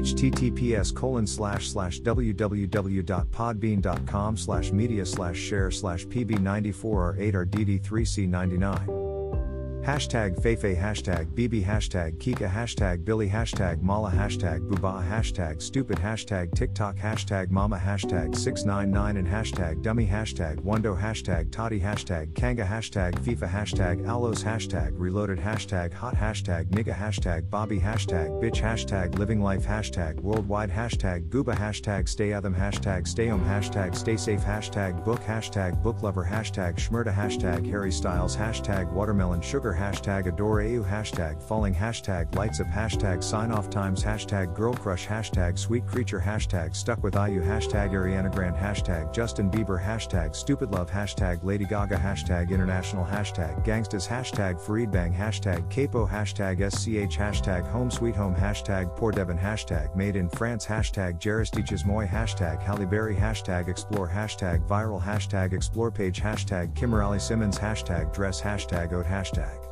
https colon slash slash www.podbean.com slash media slash share slash pb94r8rdd3c99 Hashtag Feifei hashtag BB hashtag Kika hashtag Billy hashtag Mala hashtag Buba hashtag Stupid hashtag TikTok hashtag Mama hashtag 699 and hashtag Dummy hashtag Wando hashtag Toddy hashtag Kanga hashtag FIFA hashtag Alos hashtag Reloaded hashtag Hot hashtag Nigga hashtag Bobby hashtag Bitch hashtag Living Life hashtag Worldwide hashtag Gooba hashtag Stay Them hashtag Stay Home hashtag Stay Safe hashtag Book hashtag Book Lover hashtag Schmurda hashtag Harry Styles hashtag Watermelon Sugar hashtag adoreu hashtag falling hashtag lights up hashtag sign off times hashtag girl crush hashtag sweet creature hashtag stuck with IU hashtag Ariana Grande hashtag Justin Bieber hashtag stupid love hashtag Lady Gaga hashtag international hashtag gangstas hashtag Farid hashtag capo hashtag SCH hashtag home sweet home hashtag poor Devon hashtag made in France hashtag Jaristiches Moy hashtag Halle Berry hashtag explore hashtag viral hashtag explore page hashtag Kimberly Simmons hashtag dress hashtag oat hashtag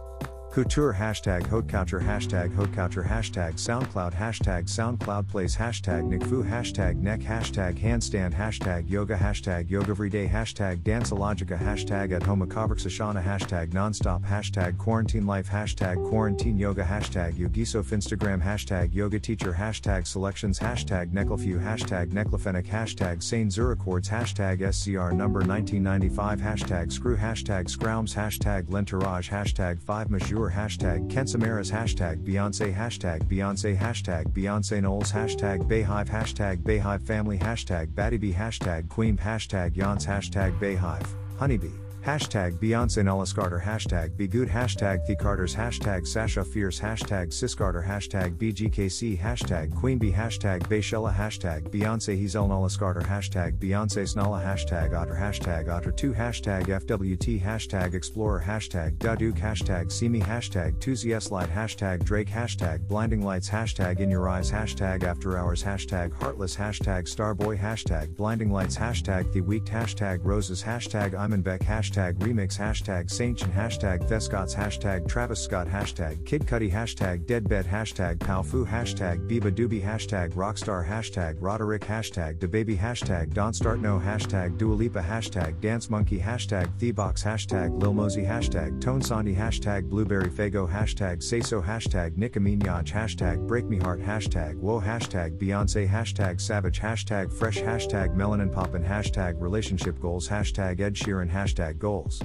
Couture hashtag Haute hashtag Haute hashtag SoundCloud hashtag SoundCloud Plays hashtag Nekfeu hashtag Neck hashtag Handstand hashtag Yoga hashtag Yoga Everyday hashtag Danceologica hashtag At Home Ashana hashtag Nonstop hashtag Quarantine Life hashtag Quarantine Yoga hashtag Yogisof Instagram hashtag Yoga Teacher hashtag Selections hashtag Necklefew hashtag Necklefenic hashtag Saint Zurichords hashtag SCR number 1995 hashtag Screw hashtag Scroums hashtag L'Entourage hashtag 5 Majeur hashtag Ken Samaras hashtag Beyonce hashtag Beyonce hashtag Beyonce Knowles hashtag BeyHive hashtag BeyHive Family hashtag Battybee hashtag Queen hashtag Yance hashtag BeyHive. Honeybee Hashtag Beyonce Nullis Carter. Hashtag Be Good. Hashtag The Carters. Hashtag Sasha Fierce. Hashtag Siscarter Hashtag BGKC Hashtag Queen Bee. Hashtag Beychella. Hashtag Beyonce. Hazel Nullis Carter. Hashtag Beyonce Snala Hashtag Otter. Hashtag Otter2 Hashtag FWT Hashtag Explorer. Hashtag Daduke. Hashtag See Me. Hashtag Tuesday Light. Hashtag Drake. Hashtag Blinding Lights. Hashtag In Your Eyes. Hashtag After Hours. Hashtag Heartless. Hashtag Starboy. Hashtag Blinding Lights. Hashtag The Weeknd Hashtag Roses. Hashtag Imanbek Hashtag hashtag remix hashtag Saintchen hashtag TheScotts hashtag Travis Scott hashtag Kid Cudi hashtag Deadbed hashtag Palfu hashtag Biba Doobie hashtag Rockstar hashtag Roderick hashtag DaBaby hashtag Don't Start No hashtag Dua Lipa hashtag Dance Monkey hashtag Thebox hashtag Lil Mosey hashtag Tone Sandy hashtag Blueberry Faygo hashtag Say So hashtag Nicki Minaj hashtag Break Me Heart hashtag Whoa hashtag Beyonce hashtag Savage hashtag Fresh hashtag Melanin Poppin hashtag Relationship Goals hashtag Ed Sheeran hashtag goals.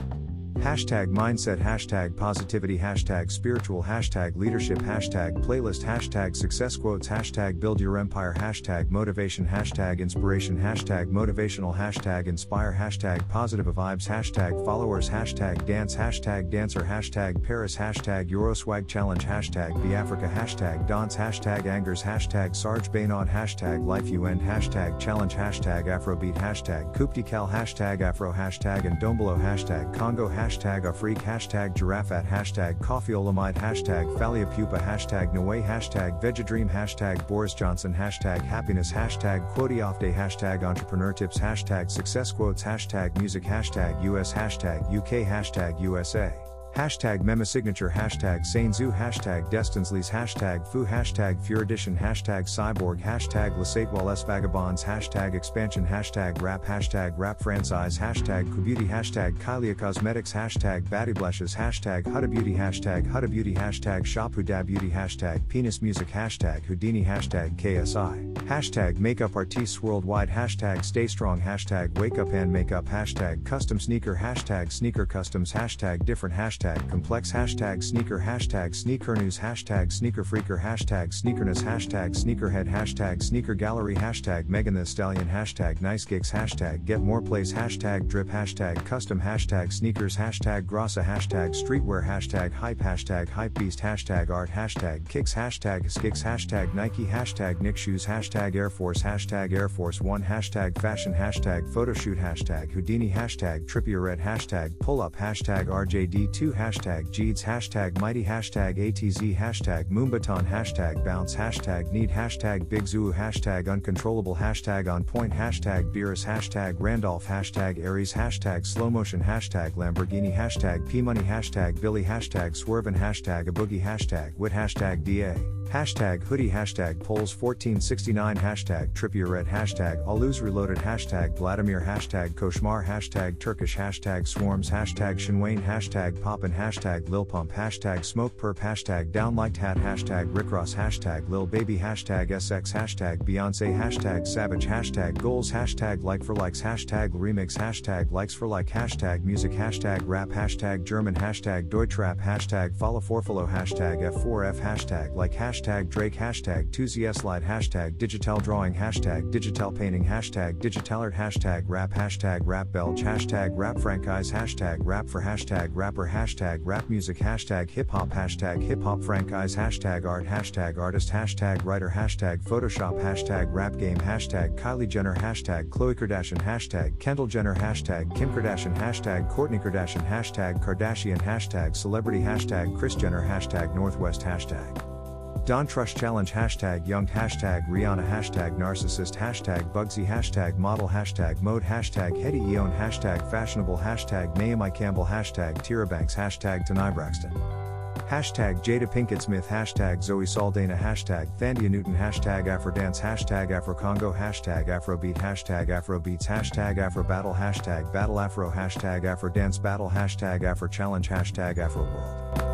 Hashtag mindset, hashtag positivity, hashtag spiritual, hashtag leadership, hashtag playlist, hashtag success quotes, hashtag build your empire, hashtag motivation, hashtag inspiration, hashtag motivational, hashtag inspire, hashtag positive vibes, hashtag followers, hashtag dance, hashtag dancer, hashtag Paris, hashtag Euroswag challenge, hashtag be Africa, hashtag dance, hashtag angers, hashtag Sarge Baynod, hashtag life you end, hashtag challenge, hashtag Afrobeat, hashtag Kuptikal, hashtag Afro, hashtag and Dombolo, hashtag Congo, hashtag hashtag Afrik hashtag Giraffat hashtag Coffeeolamide hashtag Pupa hashtag Noe hashtag Vegedream hashtag Boris Johnson hashtag Happiness hashtag Quote Off Day hashtag Entrepreneur Tips hashtag Success Quotes hashtag Music hashtag US hashtag UK hashtag USA Hashtag Mema Signature. Hashtag Sainzu Hashtag Destinsleys Hashtag Fu Hashtag Furidition Hashtag Cyborg. Hashtag Les Vagabonds. Hashtag Expansion. Hashtag Rap. Hashtag Rap Franchise. Hashtag Beauty. Hashtag Kylie Cosmetics. Hashtag Blushes. Hashtag Huda Beauty. Hashtag Huda Beauty. Hashtag Shop Huda Beauty. Hashtag Penis Music. Hashtag Houdini. Hashtag KSI Hashtag Makeup Artists Worldwide. Hashtag Stay Strong. Hashtag Wake Up and Makeup. Hashtag Custom Sneaker. Hashtag Sneaker Customs. Hashtag Different. Hashtag hashtag complex hashtag sneaker hashtag sneaker news hashtag sneaker freaker hashtag sneakerness hashtag sneakerhead hashtag sneaker gallery hashtag Megan Thee Stallion hashtag nice gigs hashtag get more plays hashtag drip hashtag custom hashtag sneakers hashtag grassa hashtag streetwear hashtag hype hashtag hype beast hashtag art hashtag kicks hashtag skicks hashtag Nike hashtag Nick shoes hashtag Air Force hashtag Air Force One hashtag fashion hashtag photoshoot hashtag Houdini hashtag Trippie Redd hashtag pull up hashtag RJD2 hashtag Jeeds hashtag Mighty hashtag ATZ hashtag Moombahton hashtag Bounce hashtag Need hashtag Big Zoo hashtag Uncontrollable hashtag On Point hashtag Beerus hashtag Randolph hashtag Aries hashtag Slow Motion hashtag Lamborghini hashtag P Money hashtag Billy hashtag Swervin hashtag A Boogie hashtag Wit hashtag DA Hashtag hoodie hashtag polls 1469 hashtag Trippier hashtag Aluz reloaded hashtag Vladimir hashtag Koshmar hashtag Turkish hashtag swarms hashtag Shinwain hashtag poppin hashtag Lil Pump hashtag smoke perp hashtag downliked hat hashtag Rickross hashtag Lil Baby hashtag SX hashtag Beyonce hashtag Savage hashtag goals hashtag like for likes hashtag remix hashtag likes for like hashtag music hashtag rap hashtag German hashtag Deutschrap hashtag follow for follow hashtag F4F hashtag like hashtag hashtag Drake hashtag 2ZSLide hashtag Digital Drawing hashtag Digital Painting hashtag Digitalart hashtag Rap hashtag Rap Belch hashtag Rap Franchise hashtag Rap for hashtag Rapper hashtag Rap Music hashtag Hip Hop hashtag Hip Hop Franchise hashtag Art hashtag Artist hashtag Writer hashtag Photoshop hashtag Rap Game hashtag Kylie Jenner hashtag Khloe Kardashian hashtag Kendall Jenner hashtag Kim Kardashian hashtag Kourtney Kardashian hashtag Kardashian hashtag Celebrity hashtag Kris Jenner hashtag Northwest hashtag Don Trust Challenge hashtag Young hashtag Rihanna hashtag Narcissist hashtag Bugsy hashtag Model hashtag Mode hashtag Hetty Eon hashtag Fashionable hashtag Naomi Campbell hashtag Tyra Banks hashtag Tanai Braxton. Hashtag Jada Pinkett Smith Hashtag Zoe Saldana Hashtag Thandie Newton Hashtag Afrodance Hashtag Afrocongo Hashtag Afrobeat Hashtag Afrobeats Hashtag Afrobattle Hashtag Battle Afro Hashtag Afrodance Battle Hashtag Afro Challenge Hashtag Afro World